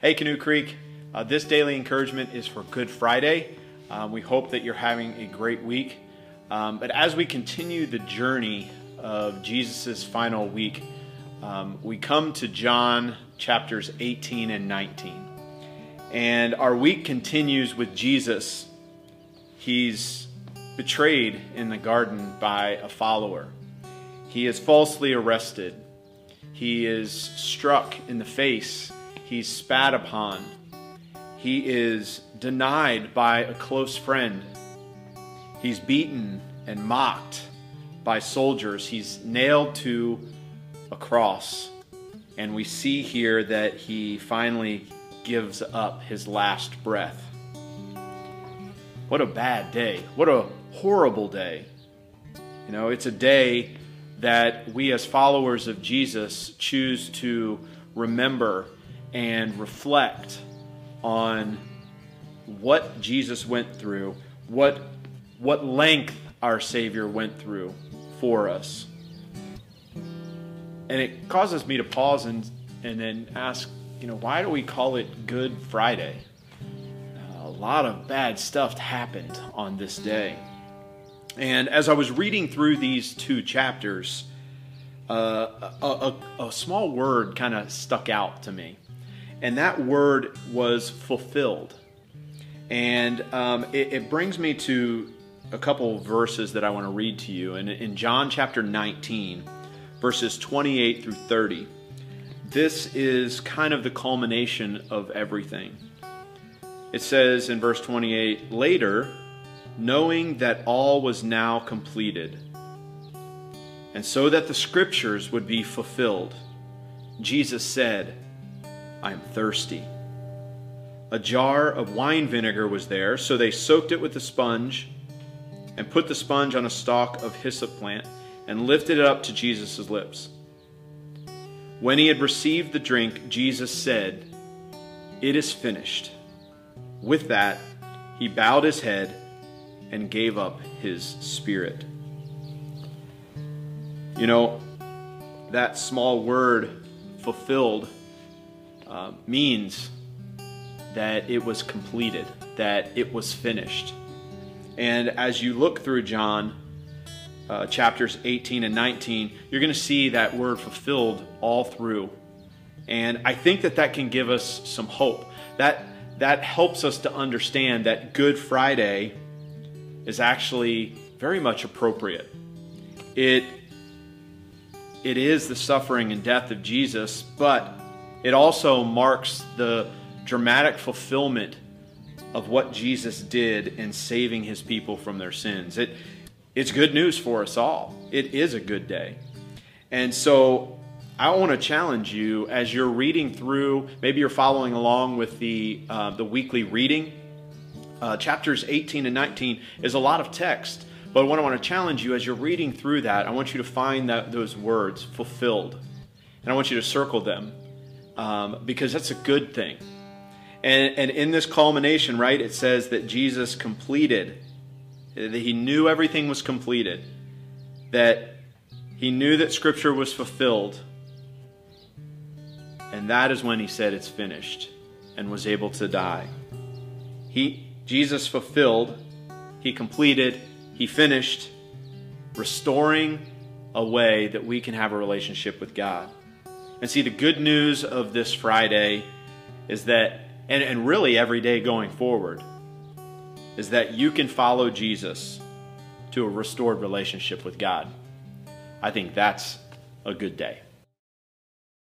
Hey, Canoe Creek. Uh, this daily encouragement is for Good Friday. Um, we hope that you're having a great week. Um, but as we continue the journey of Jesus' final week, um, we come to John chapters 18 and 19. And our week continues with Jesus. He's betrayed in the garden by a follower, he is falsely arrested, he is struck in the face He's spat upon. He is denied by a close friend. He's beaten and mocked by soldiers. He's nailed to a cross. And we see here that he finally gives up his last breath. What a bad day. What a horrible day. You know, it's a day that we as followers of Jesus choose to remember and reflect on what Jesus went through, what, what length our Savior went through for us. And it causes me to pause and, and then ask, you know, why do we call it Good Friday? a lot of bad stuff happened on this day. And as I was reading through these two chapters, uh, a, a, a small word kind of stuck out to me and that word was fulfilled. And um, it, it, brings me to a couple verses that I want to read to you. And in John chapter 19, verses 28 through 30, this is kind of the culmination of everything. It says in verse 28 Later, knowing that all was now completed, and so that the scriptures would be fulfilled, Jesus said, I am thirsty. A jar of wine vinegar was there, so they soaked it with a sponge and put the sponge on a stalk of hyssop plant and lifted it up to Jesus' lips. When he had received the drink, Jesus said, It is finished. With that, he bowed his head and gave up his spirit. You know, that small word fulfilled uh, means that it was completed, that it was finished. And as you look through John uh, chapters 18 and 19, you're going to see that word fulfilled all through. And I think that that can give us some hope. That, that helps us to understand that Good Friday is actually very much appropriate. It, it is the suffering and death of Jesus, but it also marks the dramatic fulfillment of what Jesus did in saving his people from their sins. It, it's good news for us all. It is a good day. And so I want to challenge you as you're reading through, maybe you're following along with the, uh, the weekly reading. Uh, chapters 18 and 19 is a lot of text. But what I want to challenge you as you're reading through that, I want you to find that, those words fulfilled. And I want you to circle them um, because that's a good thing. And, and in this culmination, right, it says that Jesus completed, that he knew everything was completed, that he knew that Scripture was fulfilled. And that is when he said, It's finished, and was able to die. He, Jesus fulfilled, he completed, he finished, restoring a way that we can have a relationship with God. And see, the good news of this Friday is that, and, and really every day going forward, is that you can follow Jesus to a restored relationship with God. I think that's a good day.